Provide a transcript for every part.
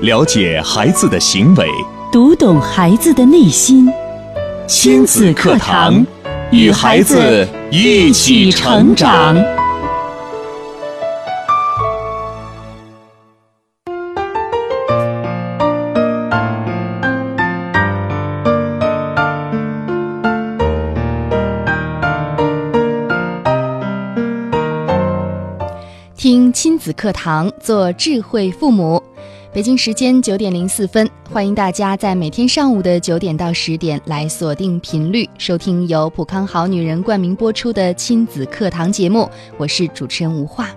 了解孩子的行为，读懂孩子的内心。亲子课堂，与孩子一起成长。听亲子课堂，做智慧父母。北京时间九点零四分，欢迎大家在每天上午的九点到十点来锁定频率，收听由普康好女人冠名播出的亲子课堂节目。我是主持人吴化。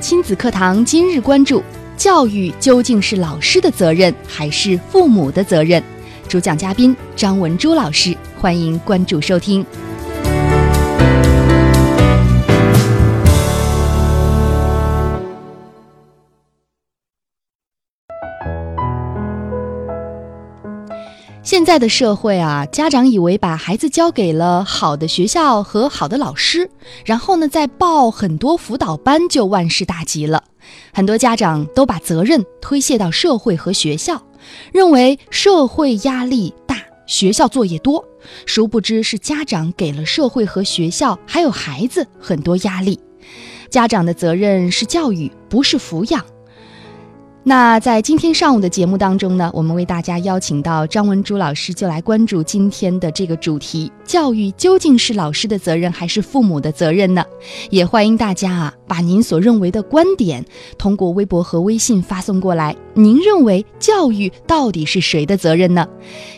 亲子课堂今日关注：教育究竟是老师的责任还是父母的责任？主讲嘉宾张文珠老师，欢迎关注收听。现在的社会啊，家长以为把孩子交给了好的学校和好的老师，然后呢再报很多辅导班就万事大吉了。很多家长都把责任推卸到社会和学校，认为社会压力大，学校作业多。殊不知是家长给了社会和学校还有孩子很多压力。家长的责任是教育，不是抚养。那在今天上午的节目当中呢，我们为大家邀请到张文珠老师，就来关注今天的这个主题：教育究竟是老师的责任还是父母的责任呢？也欢迎大家啊，把您所认为的观点通过微博和微信发送过来。您认为教育到底是谁的责任呢？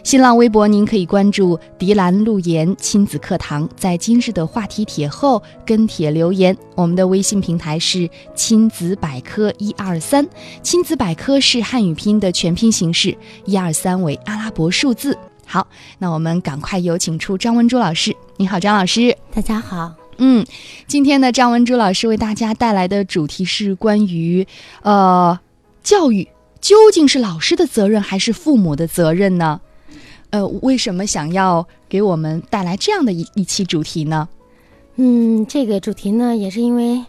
新浪微博您可以关注“迪兰路言亲子课堂”，在今日的话题帖后跟帖留言。我们的微信平台是“亲子百科一二三”，亲子。百科是汉语拼音的全拼形式，一二三为阿拉伯数字。好，那我们赶快有请出张文珠老师。你好，张老师。大家好。嗯，今天呢，张文珠老师为大家带来的主题是关于，呃，教育究竟是老师的责任还是父母的责任呢？呃，为什么想要给我们带来这样的一一期主题呢？嗯，这个主题呢，也是因为。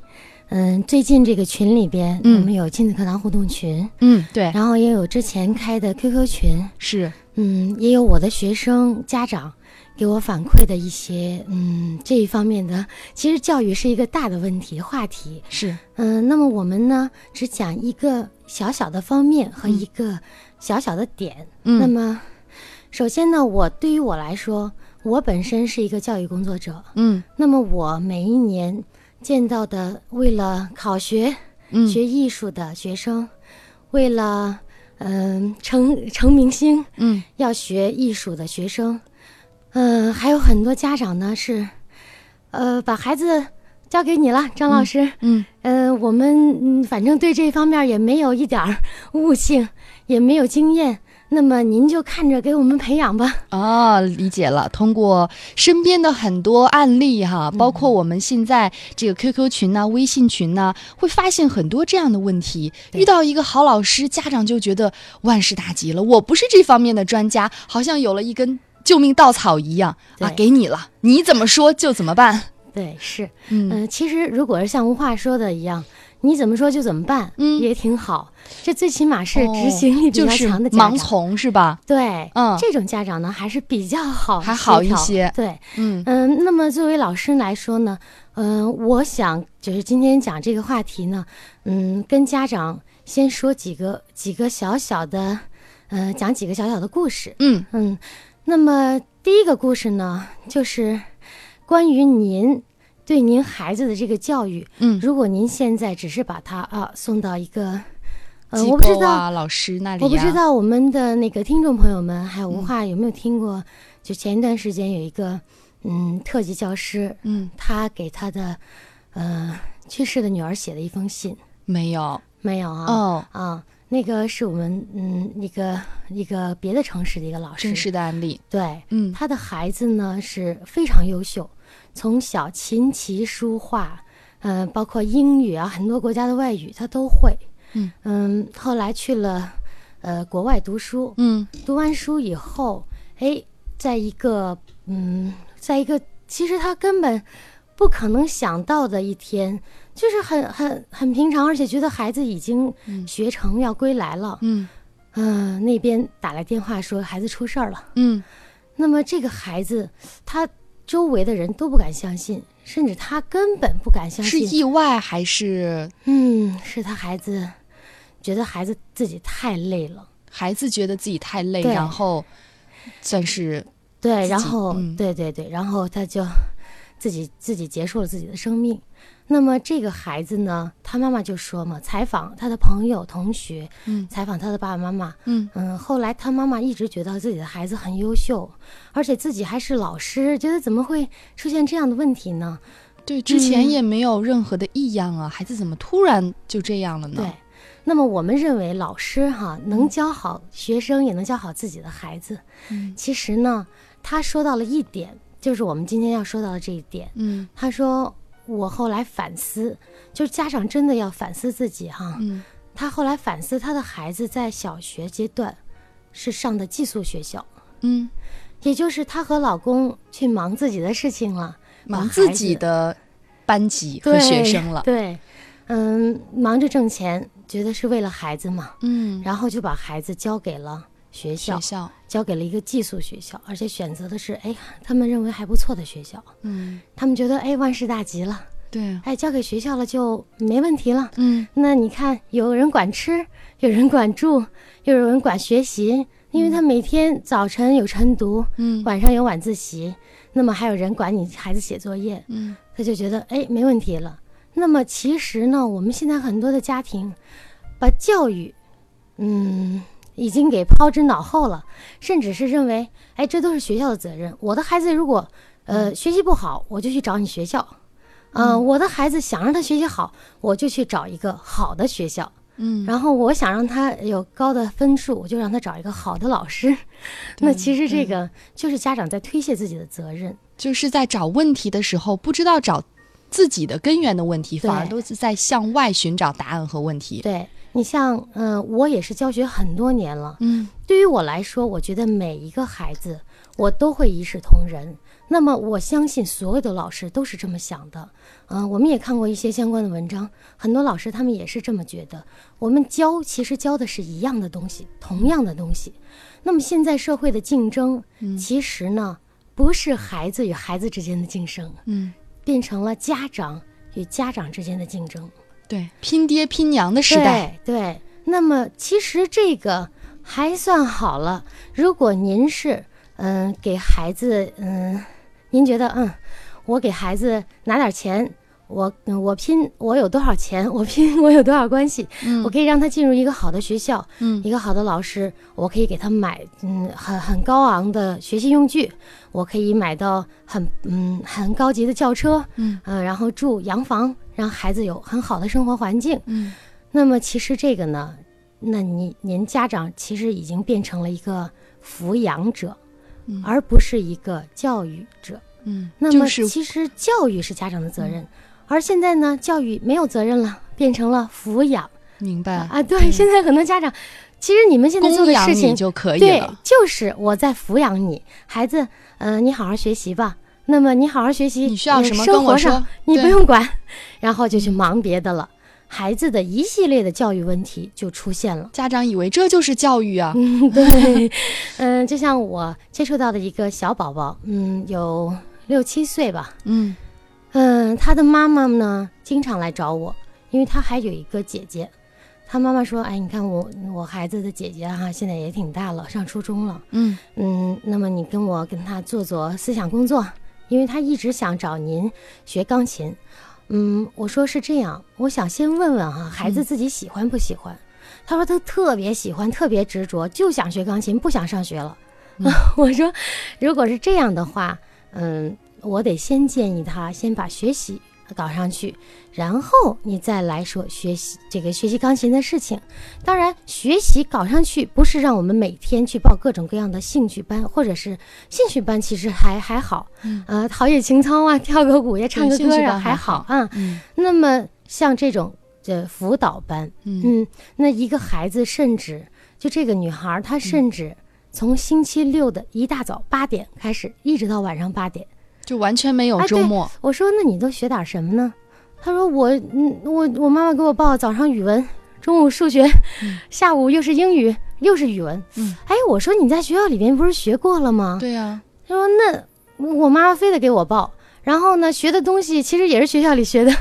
嗯，最近这个群里边，嗯我们有亲子课堂互动群，嗯，对，然后也有之前开的 QQ 群，是，嗯，也有我的学生家长给我反馈的一些，嗯，这一方面的，其实教育是一个大的问题话题，是，嗯，那么我们呢，只讲一个小小的方面和一个小小的点，嗯，那么，首先呢，我对于我来说，我本身是一个教育工作者，嗯，那么我每一年。见到的为了考学、学艺术的学生，为了嗯成成明星，嗯，要学艺术的学生，嗯，还有很多家长呢是，呃，把孩子交给你了，张老师，嗯，嗯，我们反正对这方面也没有一点儿悟性，也没有经验。那么您就看着给我们培养吧。哦，理解了。通过身边的很多案例哈，包括我们现在这个 QQ 群呐、微信群呐，会发现很多这样的问题。遇到一个好老师，家长就觉得万事大吉了。我不是这方面的专家，好像有了一根救命稻草一样啊，给你了，你怎么说就怎么办。对，是，嗯，其实如果是像吴话说的一样。你怎么说就怎么办，嗯，也挺好。这最起码是执行力比较强的家长，盲从是吧？对，嗯，这种家长呢还是比较好，还好一些。对，嗯嗯。那么作为老师来说呢，嗯，我想就是今天讲这个话题呢，嗯，跟家长先说几个几个小小的，呃，讲几个小小的故事。嗯嗯。那么第一个故事呢，就是关于您。对您孩子的这个教育，嗯，如果您现在只是把他啊送到一个，呃，我不知道老师那里，我不知道我们的那个听众朋友们还有文化有没有听过？就前一段时间有一个，嗯，特级教师，嗯，他给他的，呃，去世的女儿写了一封信，没有，没有啊，哦。啊，那个是我们嗯一个一个别的城市的一个老师，真实的案例，对，嗯，他的孩子呢是非常优秀。从小琴棋书画，嗯，包括英语啊，很多国家的外语他都会。嗯嗯，后来去了，呃，国外读书。嗯，读完书以后，哎，在一个嗯，在一个其实他根本不可能想到的一天，就是很很很平常，而且觉得孩子已经学成要归来了。嗯嗯、那边打来电话说孩子出事儿了。嗯那么这个孩子，他周围的人都不敢相信，甚至他根本不敢相信是。意外还是嗯，是他孩子觉得孩子自己太累了。孩子觉得自己太累，然后算是对，然后、嗯对对对，然后他就自己自己结束了自己的生命。那么这个孩子呢，他妈妈就说嘛，采访他的朋友、同学，嗯采访他的爸爸妈妈，嗯嗯，后来他妈妈一直觉得自己的孩子很优秀，而且自己还是老师，觉得怎么会出现这样的问题呢？对，之前嗯也没有任何的异样啊，孩子怎么突然就这样了呢？对，那么我们认为老师哈能教好学生，也能教好自己的孩子。嗯其实呢，他说到了一点，就是我们今天要说到的这一点。嗯他说我后来反思，就是家长真的要反思自己哈。嗯他后来反思他的孩子在小学阶段是上的寄宿学校，嗯，也就是她和老公去忙自己的事情了，忙自己的班级和学生了。对，嗯，忙着挣钱，觉得是为了孩子嘛，嗯，然后就把孩子交给了学校，学校，交给了一个寄宿学校，而且选择的是哎，他们认为还不错的学校，嗯，他们觉得哎万事大吉了，对，哎交给学校了就没问题了。嗯。那你看，有人管吃，有人管住，又有人管学习，因为他每天早晨有晨读，嗯。晚上有晚自习，那么还有人管你孩子写作业，嗯。他就觉得哎没问题了。那么其实呢，我们现在很多的家庭把教育，嗯，已经给抛之脑后了，甚至是认为哎这都是学校的责任。我的孩子如果呃学习不好，我就去找你学校。嗯、我的孩子想让他学习好，我就去找一个好的学校。嗯，然后我想让他有高的分数，我就让他找一个好的老师。那其实这个就是家长在推卸自己的责任。就是在找问题的时候，不知道找自己的根源的问题，反而都是在向外寻找答案和问题。对你像，嗯、我也是教学很多年了。嗯对于我来说，我觉得每一个孩子我都会一视同仁。那么我相信所有的老师都是这么想的。嗯、我们也看过一些相关的文章，很多老师他们也是这么觉得。我们教其实教的是一样的东西，同样的东西。那么现在社会的竞争，其实呢不是孩子与孩子之间的竞争，嗯，变成了家长与家长之间的竞争。对，拼爹拼娘的时代。对对，那么其实这个还算好了。如果您是嗯、给孩子嗯，您觉得嗯，我给孩子拿点钱，我嗯我拼我有多少钱，我拼我有多少关系，嗯我可以让他进入一个好的学校，嗯一个好的老师，我可以给他买嗯很很高昂的学习用具，我可以买到很嗯很高级的轿车，嗯呃，然后住洋房，让孩子有很好的生活环境。嗯那么其实这个呢，那你您家长其实已经变成了一个抚养者，嗯而不是一个教育者。嗯，那么就是其实教育是家长的责任，而现在呢，教育没有责任了，变成了抚养明白。啊。对，现在很多家长，其实你们现在做的事情就可以对。，就是我在抚养你，孩子，呃，你好好学习吧。那么你好好学习，你需要呃什么跟我生活上说你不用管，然后就去忙别的了。孩子的一系列的教育问题就出现了。家长以为这就是教育啊。嗯，对，嗯，就像我接触到的一个小宝宝，嗯，有六七岁吧，嗯嗯，他的妈妈呢经常来找我，因为他还有一个姐姐。他妈妈说：“哎，你看我我孩子的姐姐哈、现在也挺大了，上初中了。嗯嗯，那么你跟我跟他做做思想工作，因为他一直想找您学钢琴。嗯，我说是这样，我想先问问哈、孩子自己喜欢不喜欢。他说他特别喜欢，特别执着，就想学钢琴，不想上学了。我说，如果是这样的话，嗯，我得先建议他先把学习搞上去，然后你再来说学习这个学习钢琴的事情。当然，学习搞上去不是让我们每天去报各种各样的兴趣班，或者是兴趣班，其实还还好，嗯呃，陶冶情操啊，跳个舞呀，唱个歌啊，还还好好啊。嗯那么像这种这辅导班，嗯嗯，那一个孩子甚至就这个女孩儿，她甚至从星期六的一大早八点开始，一直到晚上八点，就完全没有周末。我说那你都学点什么呢？他说我嗯我我妈妈给我报早上语文，中午数学，下午又是英语又是语文。嗯，哎，我说你在学校里边不是学过了吗？对呀、他说那我妈妈非得给我报，然后呢学的东西其实也是学校里学的。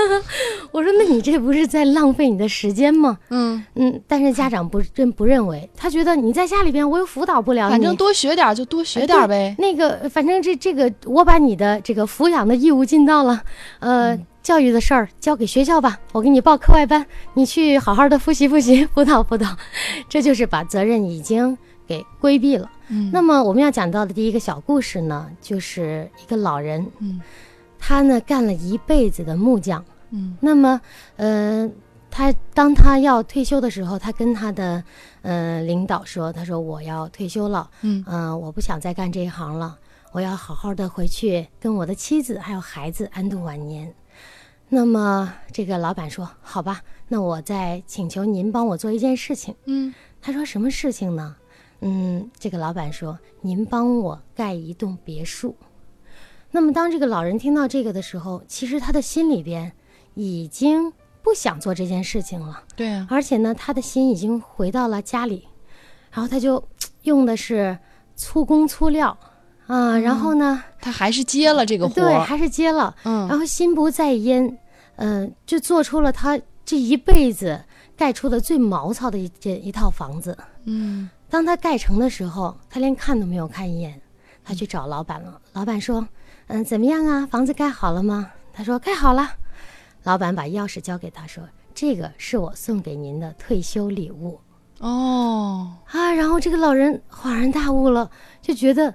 我说那你这不是在浪费你的时间吗？嗯，嗯，但是家长不认不认为，他觉得你在家里边我又辅导不了你，反正多学点就多学点儿呗。那个，反正这这个，我把你的这个抚养的义务尽到了，呃，教育的事儿交给学校吧，我给你报课外班，你去好好的复习复习，辅导辅导，这就是把责任已经给规避了。嗯那么我们要讲到的第一个小故事呢，就是一个老人，嗯他呢干了一辈子的木匠，嗯那么，呃，他当他要退休的时候，他跟他的呃领导说：“他说我要退休了，嗯嗯、我不想再干这一行了，我要好好的回去跟我的妻子还有孩子安度晚年。”那么这个老板说：“好吧，那我再请求您帮我做一件事情。”嗯他说：“什么事情呢？”嗯，这个老板说：“您帮我盖一栋别墅。”那么当这个老人听到这个的时候，其实他的心里边已经不想做这件事情了，对啊、而且呢，他的心已经回到了家里，然后他就用的是粗工粗料。啊，然后呢，他还是接了这个活对，还是接了，嗯。然后心不在焉，嗯、就做出了他这一辈子盖出的最毛糙的一这一套房子。嗯当他盖成的时候，他连看都没有看一眼，他去找老板了。老板说：“嗯，怎么样啊？房子盖好了吗？”他说：“盖好了。”老板把钥匙交给他说：“这个是我送给您的退休礼物哦，啊。”然后这个老人恍然大悟了，就觉得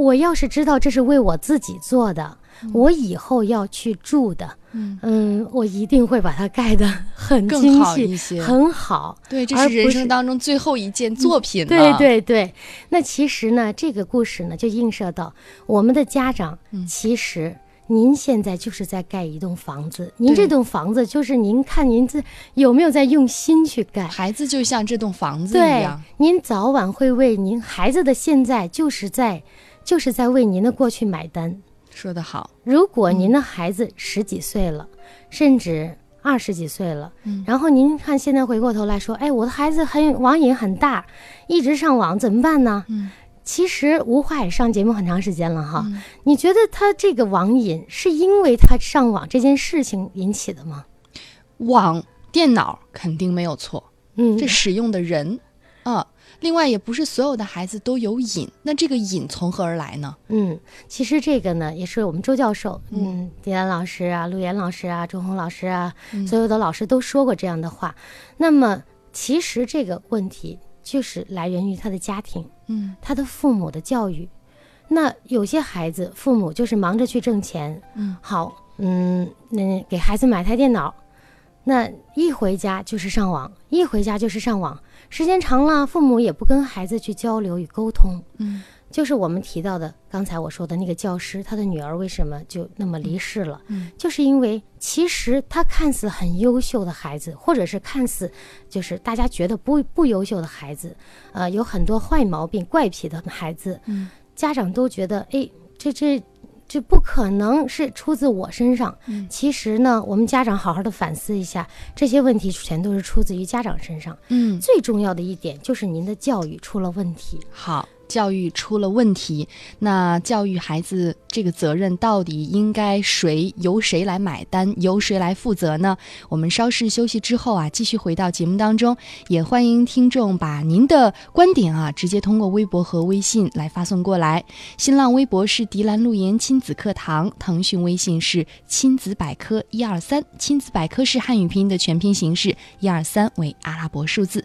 我要是知道这是为我自己做的，我以后要去住的，嗯嗯，我一定会把它盖得很精细好一些很好。对，这是人生当中最后一件作品了。对对对，那其实呢，这个故事呢，就映射到我们的家长，嗯其实您现在就是在盖一栋房子，您这栋房子就是您看您自有没有在用心去盖。孩子就像这栋房子一对样。，您早晚会为您孩子的现在，就是在，就是在为您的过去买单。说得好。如果您的孩子十几岁了，甚至二十几岁了，嗯然后您看现在回过头来说，哎，我的孩子很网瘾很大，一直上网怎么办呢？嗯其实吴话也上节目很长时间了哈，嗯你觉得他这个网瘾是因为他上网这件事情引起的吗？网、电脑肯定没有错，嗯，这使用的人，啊，另外也不是所有的孩子都有瘾，那这个瘾从何而来呢？嗯，其实这个呢，也是我们周教授，嗯，迪兰老师啊、陆岩老师啊、周红老师啊，嗯所有的老师都说过这样的话。那么，其实这个问题就是来源于他的家庭，嗯他的父母的教育。那有些孩子父母就是忙着去挣钱，嗯，好，嗯，那给孩子买台电脑，那一回家就是上网，一回家就是上网，时间长了，父母也不跟孩子去交流与沟通，嗯。就是我们提到的刚才我说的那个教师，他的女儿为什么就那么离世了？嗯？就是因为其实他看似很优秀的孩子，或者是看似就是大家觉得不不优秀的孩子，呃，有很多坏毛病、怪癖的孩子，嗯家长都觉得，哎，这这这不可能是出自我身上。嗯其实呢，我们家长好好的反思一下，这些问题全都是出自于家长身上。嗯，最重要的一点就是您的教育出了问题。好。教育出了问题，那教育孩子这个责任到底应该谁由谁来买单，由谁来负责呢？我们稍事休息之后啊，继续回到节目当中，也欢迎听众把您的观点啊直接通过微博和微信来发送过来。新浪微博是迪兰路言亲子课堂，腾讯微信是亲子百科一二三，亲子百科是汉语拼音的全拼形式，一二三为阿拉伯数字。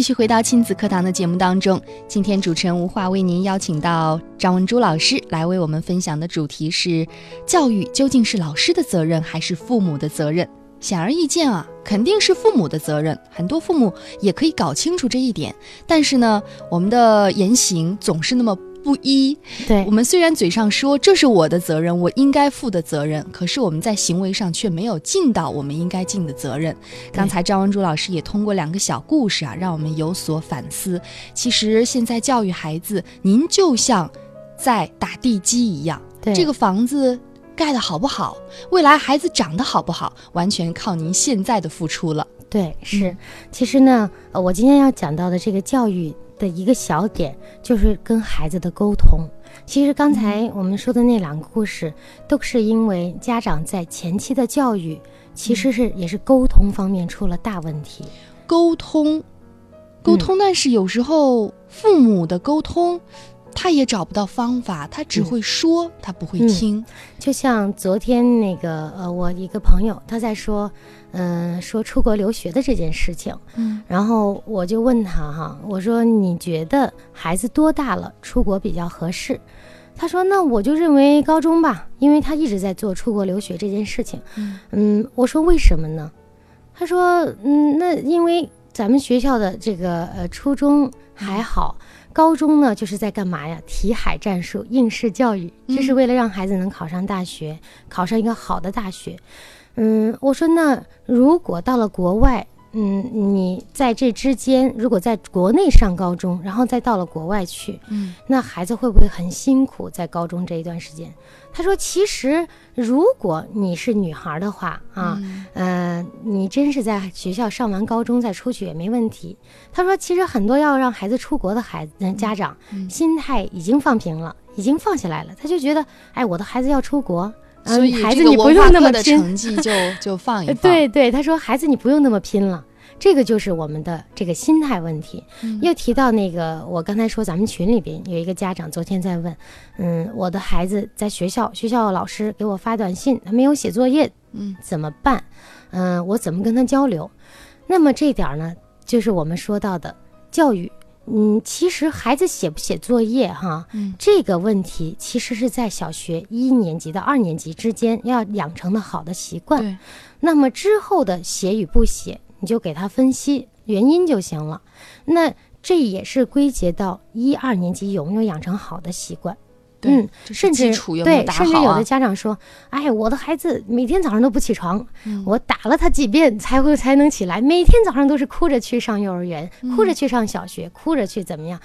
继续回到亲子课堂的节目当中，今天主持人吴话为您邀请到张文珠老师来为我们分享的主题是：教育究竟是老师的责任还是父母的责任？显而易见啊，肯定是父母的责任。很多父母也可以搞清楚这一点，但是呢，我们的言行总是那么不一。对我们虽然嘴上说这是我的责任，我应该负的责任，可是我们在行为上却没有尽到我们应该尽的责任。刚才张文珠老师也通过两个小故事啊，让我们有所反思。其实现在教育孩子，您就像在打地基一样，对这个房子盖的好不好，未来孩子长得好不好，完全靠您现在的付出了。对，是。其实呢，呃，我今天要讲到的这个教育的一个小点，就是跟孩子的沟通。其实刚才我们说的那两个故事，都是因为家长在前期的教育，其实是也是沟通方面出了大问题。沟通，沟通，但是有时候父母的沟通，他也找不到方法，他只会说，他不会听。就像昨天那个呃，我一个朋友他在说，嗯、说出国留学的这件事情，嗯然后我就问他哈，我说你觉得孩子多大了出国比较合适？他说那我就认为高中吧，因为他一直在做出国留学这件事情。嗯嗯，我说为什么呢？他说嗯，那因为咱们学校的这个呃初中还好。高中呢，就是在干嘛呀？题海战术、应试教育，就是为了让孩子能考上大学，考上一个好的大学。嗯，我说那如果到了国外，嗯，你在这之间，如果在国内上高中，然后再到了国外去，嗯那孩子会不会很辛苦？在高中这一段时间，他说，其实如果你是女孩的话啊，嗯呃，你真是在学校上完高中再出去也没问题。他说，其实很多要让孩子出国的孩子呃家长，嗯心态已经放平了，已经放下来了，他就觉得，哎，我的孩子要出国。嗯所以孩子你不用那么拼，成绩就 就放一呃放。对对，他说孩子你不用那么拼了，这个就是我们的这个心态问题。嗯又提到那个，我刚才说咱们群里边有一个家长昨天在问，嗯，我的孩子在学校，学校老师给我发短信，他没有写作业，嗯，怎么办？嗯、我怎么跟他交流？那么这点儿呢，就是我们说到的教育。嗯，其实孩子写不写作业哈，嗯这个问题其实是在小学一年级到二年级之间要养成的好的习惯。那么之后的写与不写，你就给他分析原因就行了。那这也是归结到一二年级有没有养成好的习惯。对嗯，甚至对，甚至有的家长说：“哎，我的孩子每天早上都不起床，嗯我打了他几遍才会才能起来，每天早上都是哭着去上幼儿园，嗯哭着去上小学，哭着去怎么样。”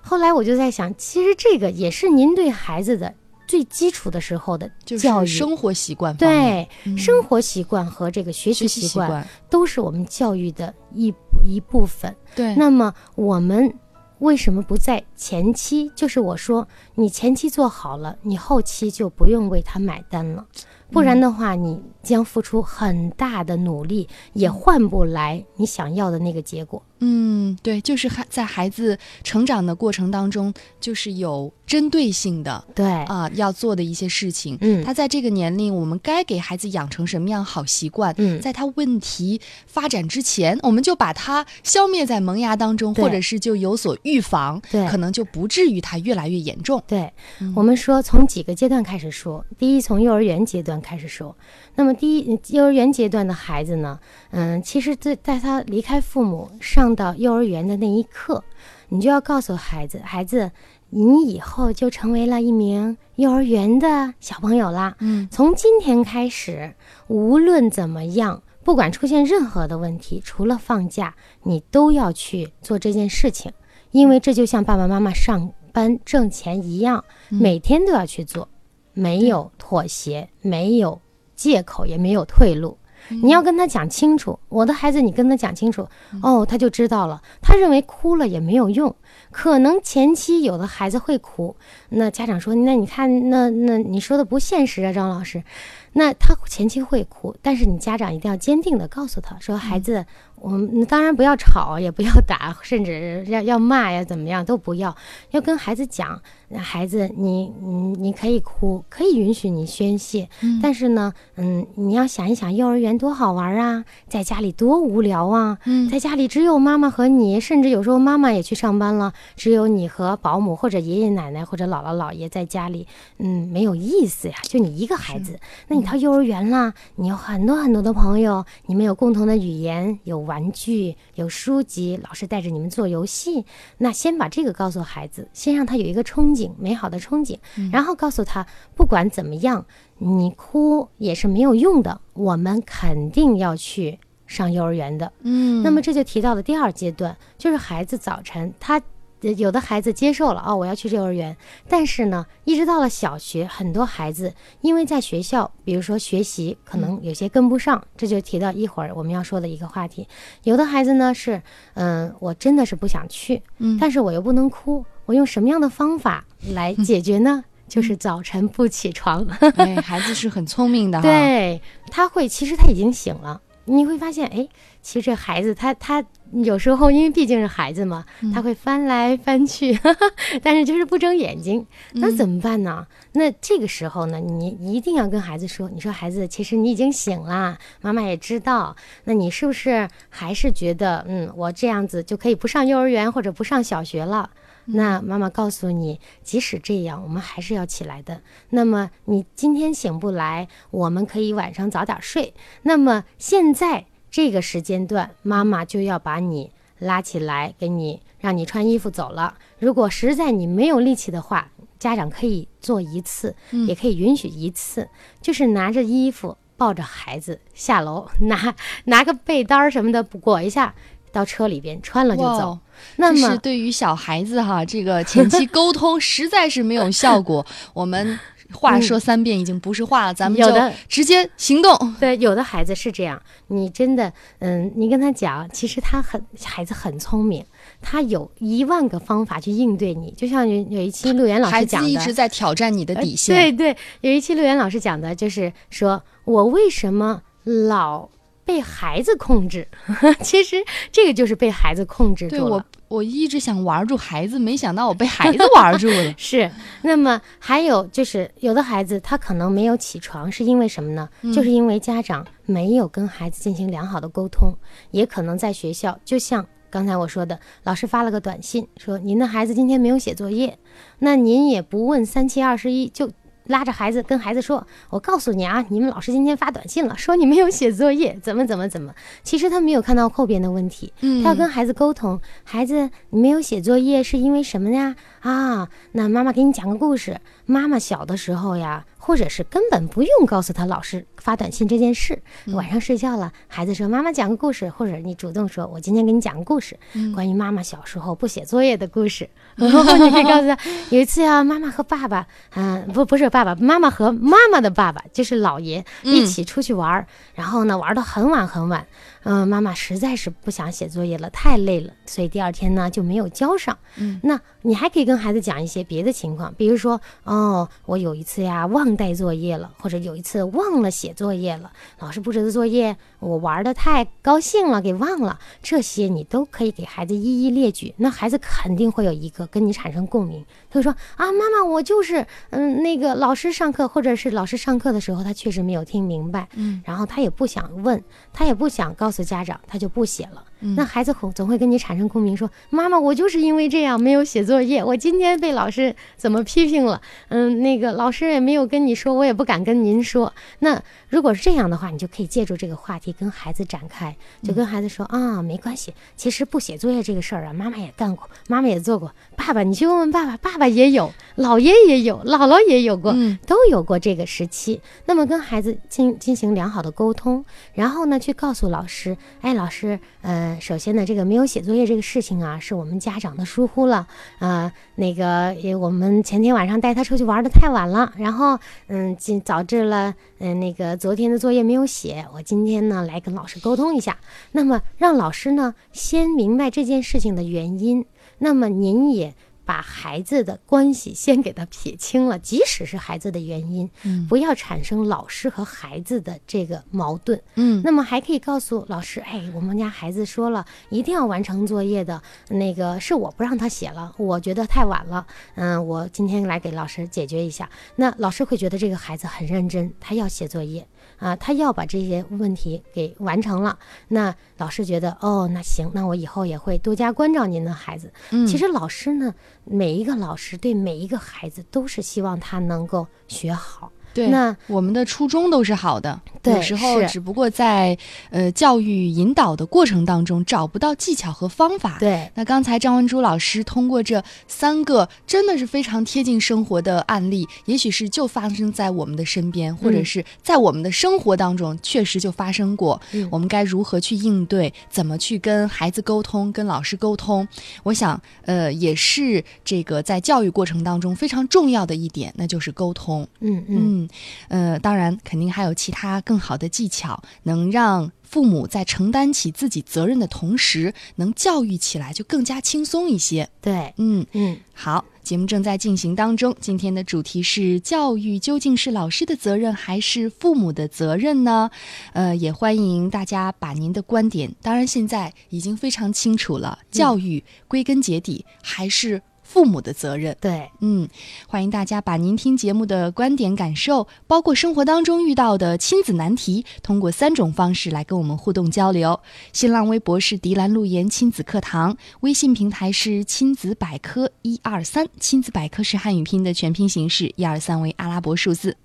后来我就在想，其实这个也是您对孩子的最基础的时候的教育。生活习惯，对、嗯生活习惯和这个学习习习惯习惯，都是我们教育的一一部分。对，那么我们为什么不在前期？就是我说，你前期做好了，你后期就不用为他买单了。不然的话，你将付出很大的努力，也换不来你想要的那个结果。嗯，对，就是孩在孩子成长的过程当中，就是有针对性的对，啊、要做的一些事情。嗯他在这个年龄，我们该给孩子养成什么样好习惯？嗯在他问题发展之前，我们就把它消灭在萌芽当中，或者是就有所预防，对可能就不至于他越来越严重。对，嗯我们说从几个阶段开始说。第一，从幼儿园阶段开始说。那么，第一，幼儿园阶段的孩子呢，嗯，其实在在他离开父母上到幼儿园的那一刻，你就要告诉孩子，孩子，你以后就成为了一名幼儿园的小朋友啦。嗯，从今天开始，无论怎么样，不管出现任何的问题，除了放假，你都要去做这件事情，因为这就像爸爸妈妈上班挣钱一样，嗯每天都要去做，没有妥协，没有借口，也没有退路。你要跟他讲清楚，我的孩子，你跟他讲清楚，哦，他就知道了。他认为哭了也没有用，可能前期有的孩子会哭，那家长说，那你看，那那你说的不现实啊，张老师。那他前期会哭，但是你家长一定要坚定的告诉他说，孩子，我们当然不要吵，也不要打，甚至要要骂呀，怎么样都不要，要跟孩子讲，孩子，你你你可以哭，可以允许你宣泄，但是呢，嗯，你要想一想，幼儿园多好玩啊，在家里多无聊啊，嗯。在家里只有妈妈和你，甚至有时候妈妈也去上班了，只有你和保姆或者爷爷奶奶或者姥姥姥爷在家里，嗯，没有意思呀，就你一个孩子。那你到幼儿园啦，你有很多很多的朋友，你们有共同的语言，有玩具，有书籍，老师带着你们做游戏。那先把这个告诉孩子，先让他有一个憧憬，美好的憧憬，然后告诉他，不管怎么样，你哭也是没有用的，我们肯定要去上幼儿园的。嗯，那么这就提到了第二阶段，就是孩子早晨他。呃有的孩子接受了哦，我要去幼儿园，但是呢，一直到了小学，很多孩子因为在学校，比如说学习可能有些跟不上，这就提到一会儿我们要说的一个话题。有的孩子呢是，嗯、我真的是不想去，嗯但是我又不能哭，我用什么样的方法来解决呢？就是早晨不起床。哎，孩子是很聪明的哈，，对，他会，其实他已经醒了。你会发现，哎，其实这孩子他他有时候因为毕竟是孩子嘛，他会翻来翻去，但是就是不睁眼睛，那怎么办呢？那这个时候呢，你一定要跟孩子说，你说孩子，其实你已经醒了，妈妈也知道，那你是不是还是觉得，嗯，我这样子就可以不上幼儿园或者不上小学了？那妈妈告诉你，即使这样，我们还是要起来的。那么你今天醒不来，我们可以晚上早点睡。那么现在这个时间段，妈妈就要把你拉起来，给你让你穿衣服走了。如果实在你没有力气的话，家长可以做一次，也可以允许一次，就是拿着衣服抱着孩子下楼，拿拿个被单儿什么的裹一下，到车里边穿了就走。那么是对于小孩子哈，这个前期沟通 实在是没有效果。我们话说三遍已经不是话了，咱们就直接行动。对，有的孩子是这样，你真的，嗯，你跟他讲，其实他很孩子很聪明，他有一万个方法去应对你。就像有有一期陆岩老师讲的，一直在挑战你的呃底线。对对，有一期陆岩老师讲的就是说我为什么老被孩子控制？其实这个就是被孩子控制住了。对我，我一直想玩住孩子，没想到我被孩子玩住了。是，那么还有就是，有的孩子他可能没有起床，是因为什么呢？就是因为家长没有跟孩子进行良好的沟通，也可能在学校，就像刚才我说的，老师发了个短信说您的孩子今天没有写作业，那您也不问三七二十一就。拉着孩子跟孩子说：“我告诉你啊，你们老师今天发短信了，说你没有写作业，怎么怎么怎么。其实他没有看到后边的问题，嗯他要跟孩子沟通，孩子你没有写作业是因为什么呀？啊，那妈妈给你讲个故事。妈妈小的时候呀，或者是根本不用告诉他老师发短信这件事。晚上睡觉了，孩子说妈妈讲个故事，或者你主动说，我今天给你讲个故事，关于妈妈小时候不写作业的故事。然 后你可以告诉他，有一次呀、妈妈和爸爸，嗯、不不是爸爸，妈妈和妈妈的爸爸，就是姥爷一起出去玩儿，然后呢玩到很晚很晚。嗯、妈妈实在是不想写作业了，太累了，所以第二天呢就没有交上。嗯，那你还可以跟孩子讲一些别的情况，比如说，哦，我有一次呀忘带作业了，或者有一次忘了写作业了，老师布置的作业我玩的太高兴了，给忘了。这些你都可以给孩子一一列举，那孩子肯定会有一个跟你产生共鸣，他会说啊，妈妈，我就是嗯那个老师上课，或者是老师上课的时候他确实没有听明白，嗯，然后他也不想问，他也不想告诉家长，他就不写了。嗯那孩子总总会跟你产生共鸣，说妈妈，我就是因为这样没有写作业，我今天被老师怎么批评了？嗯，那个老师也没有跟你说，我也不敢跟您说。那如果是这样的话，你就可以借助这个话题跟孩子展开，就跟孩子说、啊，没关系，其实不写作业这个事儿啊，妈妈也干过，妈妈也做过。爸爸，你去问问爸爸，爸爸也有，姥爷也有，姥姥也有过，嗯都有过这个时期。那么跟孩子进进行良好的沟通，然后呢，去告诉老师，哎，老师，呃，首先呢，这个没有写作业这个事情啊，是我们家长的疏忽了，啊，那个也我们前天晚上带他出去玩的太晚了，然后嗯，导致了嗯、那个昨天的作业没有写，我今天呢来跟老师沟通一下，那么让老师呢先明白这件事情的原因，那么您也把孩子的关系先给他撇清了，即使是孩子的原因，嗯不要产生老师和孩子的这个矛盾。嗯那么还可以告诉老师，哎，我们家孩子说了一定要完成作业的，那个是我不让他写了，我觉得太晚了，嗯，我今天来给老师解决一下。那老师会觉得这个孩子很认真，他要写作业啊，他要把这些问题给完成了。那老师觉得，哦，那行，那我以后也会多加关照您的孩子。嗯其实老师呢，每一个老师对每一个孩子都是希望他能够学好。对，那我们的初衷都是好的，对有时候只不过在呃教育引导的过程当中找不到技巧和方法。对，那刚才张文珠老师通过这三个真的是非常贴近生活的案例，也许是就发生在我们的身边，或者是在我们的生活当中确实就发生过。嗯我们该如何去应对？怎么去跟孩子沟通？跟老师沟通？我想，呃，也是这个在教育过程当中非常重要的一点，那就是沟通。嗯嗯嗯，呃，当然肯定还有其他更好的技巧，能让父母在承担起自己责任的同时，能教育起来就更加轻松一些。对，嗯，嗯。好，节目正在进行当中，今天的主题是教育究竟是老师的责任还是父母的责任呢？呃，也欢迎大家把您的观点，当然现在已经非常清楚了，教育归根结底还是父母的责任。对，嗯，欢迎大家把您听节目的观点、感受，包括生活当中遇到的亲子难题，通过三种方式来跟我们互动交流。新浪微博是迪兰路言亲子课堂，微信平台是亲子百科一二三，亲子百科是汉语拼音的全拼形式，一二三为阿拉伯数字。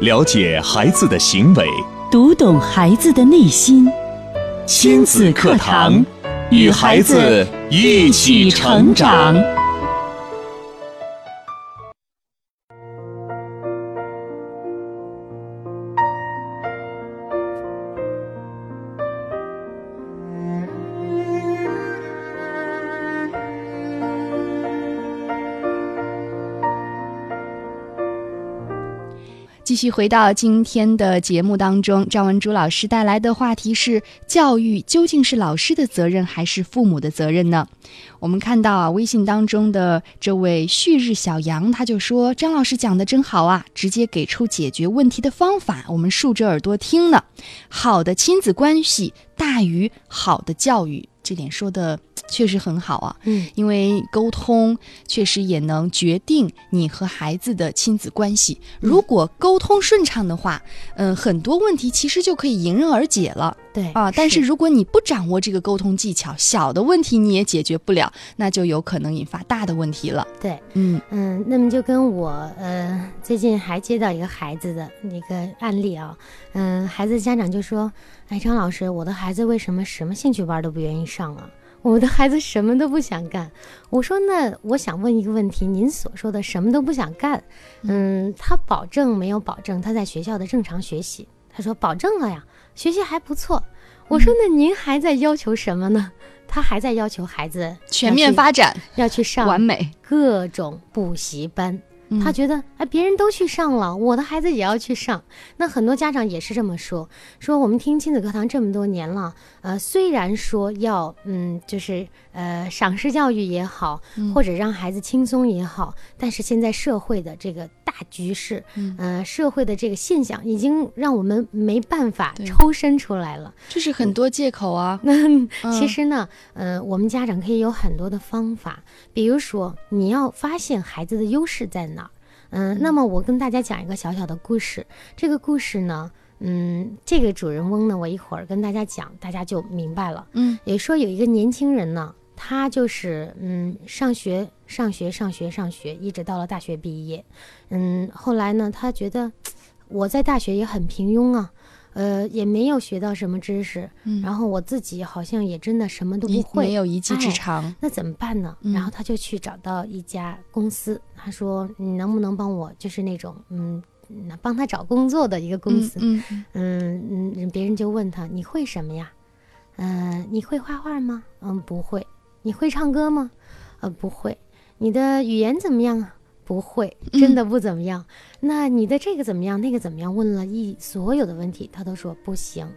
了解孩子的行为，读懂孩子的内心。亲子课堂，与孩子一起成长。继续回到今天的节目当中，张文珠老师带来的话题是：教育究竟是老师的责任还是父母的责任呢？我们看到啊，微信当中的这位旭日小杨，他就说：“张老师讲的真好啊，直接给出解决问题的方法，我们竖着耳朵听呢。好的亲子关系大于好的教育，这点说的确实很好啊。嗯因为沟通确实也能决定你和孩子的亲子关系。如果沟通顺畅的话，嗯、很多问题其实就可以迎刃而解了对啊。但是如果你不掌握这个沟通技巧，小的问题你也解决不了，那就有可能引发大的问题了。对，嗯嗯，那么就跟我呃最近还接到一个孩子的那个案例啊，嗯，孩子家长就说，哎，张老师，我的孩子为什么什么兴趣班都不愿意上啊？我的孩子什么都不想干。我说，那我想问一个问题，您所说的什么都不想干，嗯，他保证没有保证他在学校的正常学习？他说保证了呀，学习还不错。我说，那您还在要求什么呢？他还在要求孩子全面发展，要去上完美。各种补习班。嗯他觉得哎，别人都去上了，我的孩子也要去上。那很多家长也是这么说，说我们听亲子课堂这么多年了，呃，虽然说要嗯，就是呃赏识教育也好，嗯或者让孩子轻松也好，但是现在社会的这个大局势，嗯呃，社会的这个现象已经让我们没办法抽身出来了。这是很多借口啊。那嗯其实呢，呃，我们家长可以有很多的方法，比如说你要发现孩子的优势在哪儿。嗯、那么我跟大家讲一个小小的故事。这个故事呢，嗯，这个主人翁呢，我一会儿跟大家讲，大家就明白了。嗯也说有一个年轻人呢，他就是嗯上学上学上学上学，一直到了大学毕业。嗯，后来呢，他觉得我在大学也很平庸啊，呃，也没有学到什么知识，嗯然后我自己好像也真的什么都不会，没有一技之哎长。那怎么办呢？嗯然后他就去找到一家公司，他说：“你能不能帮我，就是那种嗯，嗯帮他找工作的一个公司？”嗯嗯嗯嗯，别人就问他：“你会什么呀？嗯、你会画画吗？嗯，不会。你会唱歌吗？呃，不会。你的语言怎么样啊？不会，真的不怎么样。那你的这个怎么样？那个怎么样？问了一所有的问题，他都说不行。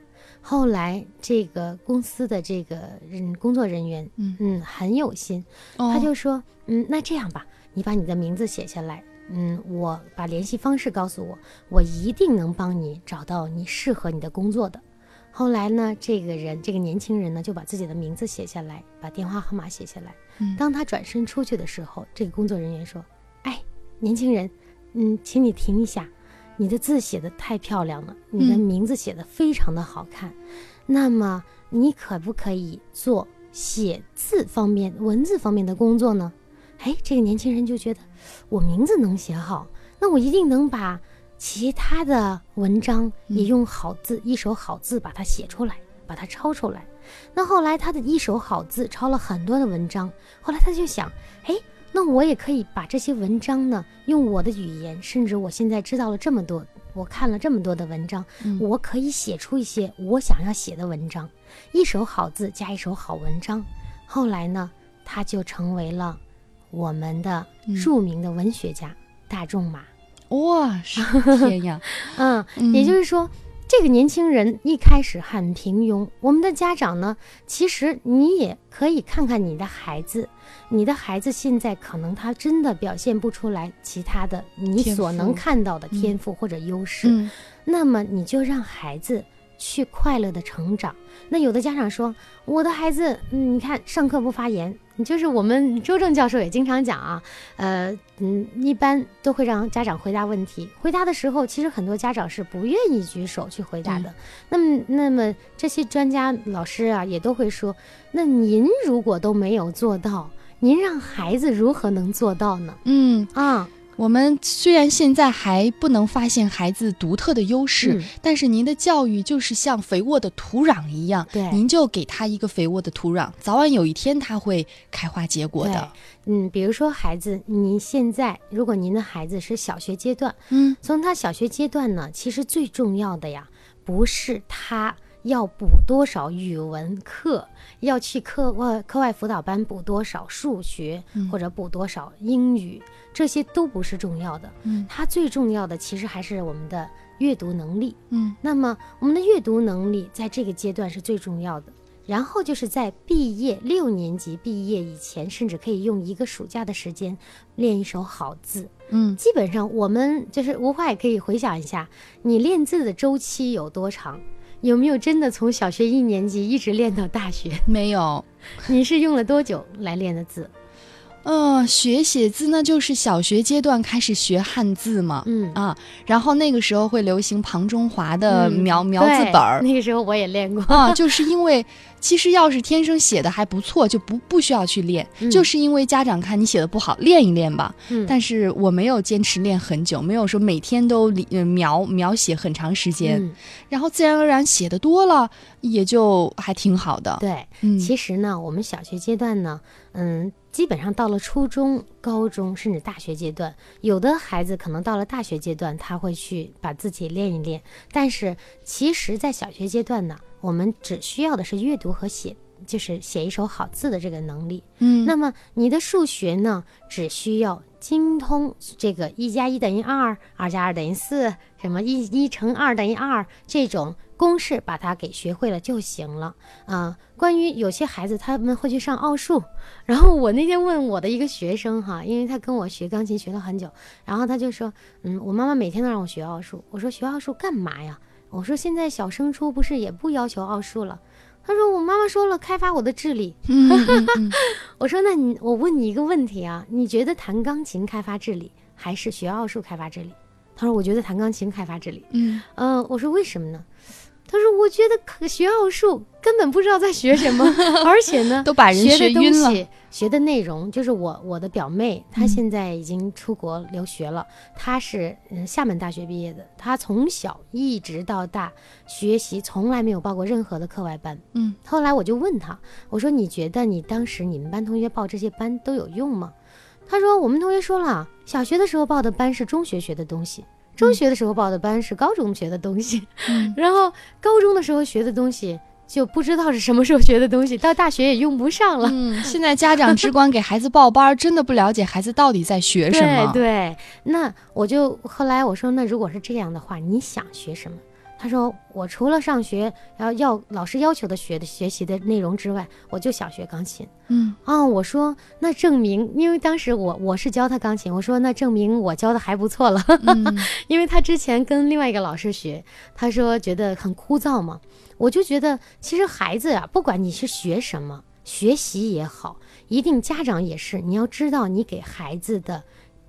后来这个公司的这个嗯工作人员，嗯嗯，很有心，哦他就说，嗯，那这样吧，你把你的名字写下来，嗯，我把联系方式告诉我，我一定能帮你找到你适合你的工作的。后来呢，这个人，这个年轻人呢，就把自己的名字写下来，把电话号码写下来。嗯当他转身出去的时候，这个工作人员说：“哎，年轻人，嗯，请你停一下，你的字写的太漂亮了，你的嗯名字写的非常的好看。那么你可不可以做写字方面、文字方面的工作呢？”哎，这个年轻人就觉得我名字能写好，那我一定能把其他的文章也用好字、一手好字把它写出来，把它抄出来。那后来他的一手好字抄了很多的文章，后来他就想，哎，那我也可以把这些文章呢，用我的语言，甚至我现在知道了这么多，我看了这么多的文章，嗯我可以写出一些我想要写的文章，一手好字加一手好文章。后来呢，他就成为了我们的嗯著名的文学家、大仲马。哇，是天呀！嗯，嗯也就是说，这个年轻人一开始很平庸。我们的家长呢，其实你也可以看看你的孩子，你的孩子现在可能他真的表现不出来其他的你所能看到的天赋或者优势，嗯那么你就让孩子。去快乐的成长。那有的家长说，我的孩子，嗯，你看上课不发言，就是我们周正教授也经常讲啊，呃，嗯，一般都会让家长回答问题。回答的时候，其实很多家长是不愿意举手去回答的。那么，那么这些专家老师啊，也都会说，那您如果都没有做到，您让孩子如何能做到呢？嗯，啊，我们虽然现在还不能发现孩子独特的优势，嗯。但是您的教育就是像肥沃的土壤一样，对。您就给他一个肥沃的土壤，早晚有一天他会开花结果的。嗯，比如说孩子，您现在如果您的孩子是小学阶段，嗯。从他小学阶段呢，其实最重要的呀，不是他要补多少语文课，要去课外课外辅导班补多少数学，嗯。或者补多少英语，这些都不是重要的。嗯它最重要的其实还是我们的阅读能力。嗯那么我们的阅读能力在这个阶段是最重要的。然后就是在毕业六年级毕业以前，甚至可以用一个暑假的时间练一手好字。嗯基本上我们就是吴话也可以回想一下，你练字的周期有多长？有没有真的从小学一年级一直练到大学？没有。你是用了多久来练的字？呃，学写字那就是小学阶段开始学汉字嘛。嗯啊，然后那个时候会流行庞中华的嗯描、描字本儿那个时候我也练过。啊，就是因为其实要是天生写的还不错，就不不需要去练，嗯就是因为家长看你写的不好，练一练吧。嗯但是我没有坚持练很久，没有说每天都描描写很长时间，嗯，然后自然而然写的多了，也就还挺好的。对。嗯，其实呢，我们小学阶段呢，嗯，基本上到了初中、高中甚至大学阶段，有的孩子可能到了大学阶段，他会去把自己练一练。但是其实，在小学阶段呢，我们只需要的是阅读和写，就是写一手好字的这个能力。嗯，那么你的数学呢，只需要精通这个一加一等于二，二加二等于四，什么一一乘二等于二这种公式，把它给学会了就行了。啊、关于有些孩子他们会去上奥数，然后我那天问我的一个学生哈，因为他跟我学钢琴学了很久，然后他就说，嗯，我妈妈每天都让我学奥数，我说学奥数干嘛呀？我说现在小升初不是也不要求奥数了？他说我妈妈说了，开发我的智力。嗯嗯嗯 我说：“那你，我问你一个问题啊，你觉得弹钢琴开发智力，还是学奥数开发智力？”他说：“我觉得弹钢琴开发智力。嗯，”嗯，我说：“为什么呢？”他说：“我觉得可学奥数根本不知道在学什么，而且呢，都把人学晕了西、学的内容，就是我我的表妹，她现在已经出国留学了，她是嗯厦门大学毕业的，她从小一直到大学习从来没有报过任何的课外班。嗯，后来我就问她，我说你觉得你当时你们班同学报这些班都有用吗？她说我们同学说了，小学的时候报的班是中学学的东西。中学的时候报的班是高中学的东西，嗯 然后高中的时候学的东西就不知道是什么时候学的东西，到大学也用不上了。嗯，现在家长只管给孩子报班儿，真的不了解孩子到底在学什么。对对，那我就后来我说，那如果是这样的话，你想学什么？他他说我除了上学要要老师要求的学的学习的内容之外，我就想学钢琴。嗯。啊，我说那证明，因为当时我我是教他钢琴，我说那证明我教的还不错了，嗯。因为他之前跟另外一个老师学，他说觉得很枯燥嘛，我就觉得其实孩子啊，不管你是学什么，学习也好，一定家长也是，你要知道你给孩子的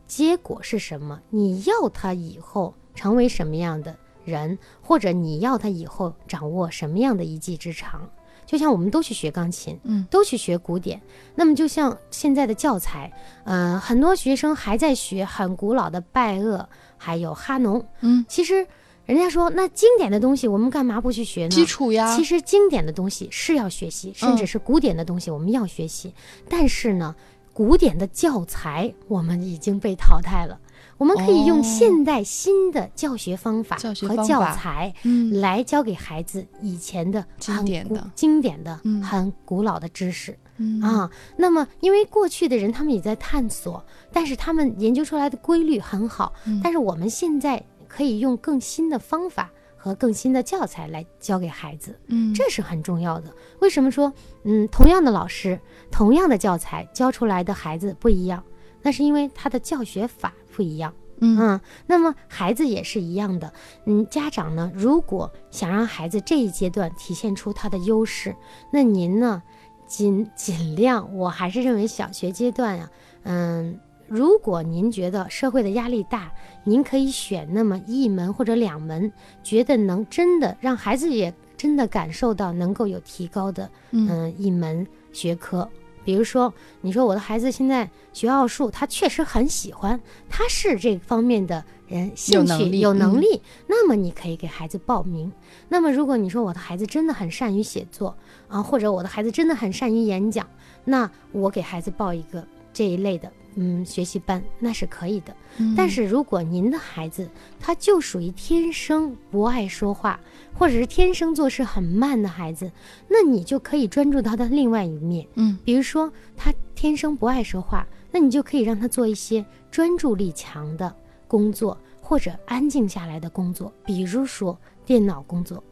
结果是什么，你要他以后成为什么样的人，或者你要他以后掌握什么样的一技之长。就像我们都去学钢琴，嗯，都去学古典。那么就像现在的教材，呃，很多学生还在学很古老的拜厄，还有哈农。嗯，其实人家说那经典的东西，我们干嘛不去学呢？基础呀，其实经典的东西是要学习，甚至是古典的东西我们要学习。但是呢，古典的教材我们已经被淘汰了。我们可以用哦现代新的教学方法和教材嗯来教给孩子以前的经很古典的经典的、嗯很古老的知识。嗯啊，那么因为过去的人他们也在探索，但是他们研究出来的规律很好，嗯但是我们现在可以用更新的方法和更新的教材来教给孩子，嗯这是很重要的。为什么说，嗯，同样的老师，同样的教材教出来的孩子不一样？那是因为他的教学法不一样。嗯嗯，那么孩子也是一样的。嗯，家长呢，如果想让孩子这一阶段体现出他的优势，那您呢，尽尽量，我还是认为小学阶段呀、嗯，如果您觉得社会的压力大，您可以选那么一门或者两门，觉得能真的让孩子也真的感受到能够有提高的，嗯嗯、一门学科。比如说，你说我的孩子现在学奥数，他确实很喜欢，他是这方面的人，兴趣有能力，那么你可以给孩子报名。那么如果你说我的孩子真的很善于写作啊，或者我的孩子真的很善于演讲，那我给孩子报一个这一类的嗯学习班，那是可以的。嗯但是如果您的孩子他就属于天生不爱说话，或者是天生做事很慢的孩子，那你就可以专注他的另外一面。嗯比如说他天生不爱说话，那你就可以让他做一些专注力强的工作，或者安静下来的工作，比如说电脑工作，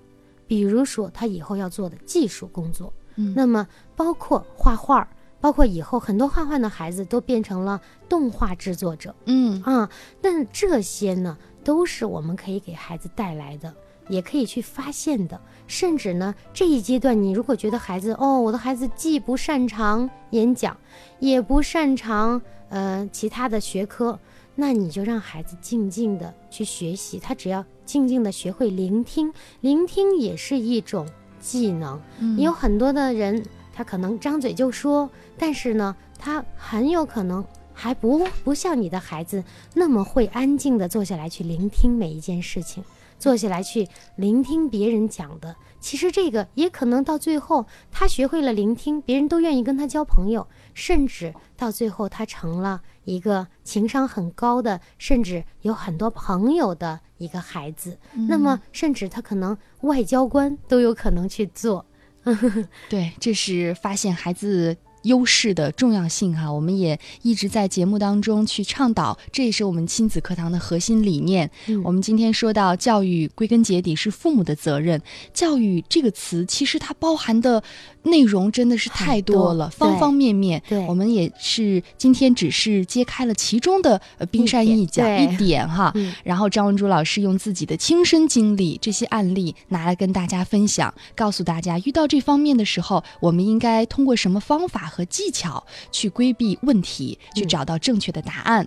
比如说他以后要做的技术工作。嗯那么包括画画，包括以后很多画画的孩子都变成了动画制作者。嗯啊，但这些呢，都是我们可以给孩子带来的，也可以去发现的。甚至呢，这一阶段，你如果觉得孩子哦，我的孩子既不擅长演讲，也不擅长呃其他的学科，那你就让孩子静静的去学习，他只要静静的学会聆听，聆听也是一种技能。嗯也有很多的人，他可能张嘴就说，但是呢，他很有可能还不不像你的孩子那么会安静的坐下来去聆听每一件事情，坐下来去聆听别人讲的。其实这个也可能到最后，他学会了聆听，别人都愿意跟他交朋友，甚至到最后他成了一个情商很高的，甚至有很多朋友的一个孩子。那么，甚至他可能外交官都有可能去做。对，这是发现孩子优势的重要性哈。我们也一直在节目当中去倡导，这也是我们亲子课堂的核心理念。嗯我们今天说到教育，归根结底是父母的责任。教育这个词，其实它包含的内容真的是太多了，多方方面面。对我们也是今天只是揭开了其中的呃冰山一角一点哈。嗯然后张文珠老师用自己的亲身经历这些案例拿来跟大家分享，告诉大家遇到这方面的时候，我们应该通过什么方法和技巧去规避问题，去嗯找到正确的答案。